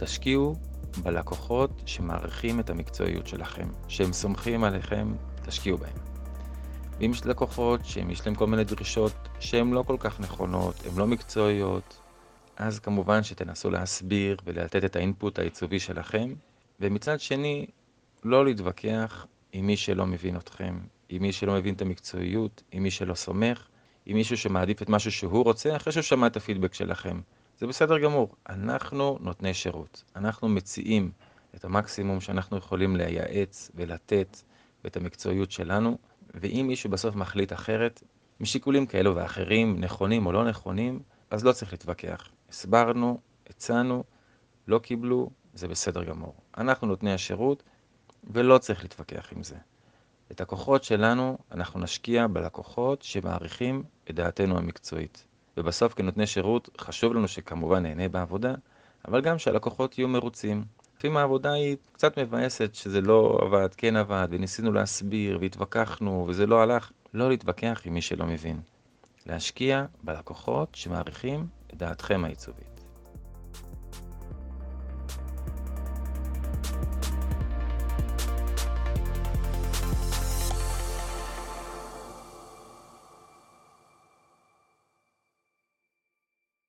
תשקיעו בלקוחות שמעריכים את המקצועיות שלכם, שהם סומכים עליכם, תשקיעו בהם. ואם יש לקוחות שיש להם כל מיני דרישות שהן לא כל כך נכונות, הן לא מקצועיות, אז כמובן שתנסו להסביר ולתת את האינפוט העיצובי שלכם, ומצד שני, לא להתווכח עם מי שלא מבין אתכם, עם מי שלא מבין את המקצועיות, עם מי שלא סומך, עם מישהו שמעדיף את משהו שהוא רוצה אחרי שהוא שמע את הפידבק שלכם. זה בסדר גמור. אנחנו נותני שירות. אנחנו מציעים את המקסימום שאנחנו יכולים לייעץ ולתת ואת המקצועיות שלנו, ואם מישהו בסוף מחליט אחרת, משיקולים כאלו ואחרים, נכונים או לא נכונים, אז לא צריך להתווכח. הסברנו, הצענו, לא קיבלו, זה בסדר גמור. אנחנו נותני השירות, ולא צריך להתווכח עם זה. את הכוחות שלנו אנחנו נשקיע בלקוחות שמעריכים את דעתנו המקצועית. ובסוף כנותני שירות חשוב לנו שכמובן נהנה בעבודה, אבל גם שהלקוחות יהיו מרוצים. לפעמים העבודה היא קצת מבאסת שזה לא עבד, כן עבד, וניסינו להסביר, והתווכחנו, וזה לא הלך. לא להתווכח עם מי שלא מבין. להשקיע בלקוחות שמעריכים את דעתכם העיצובית.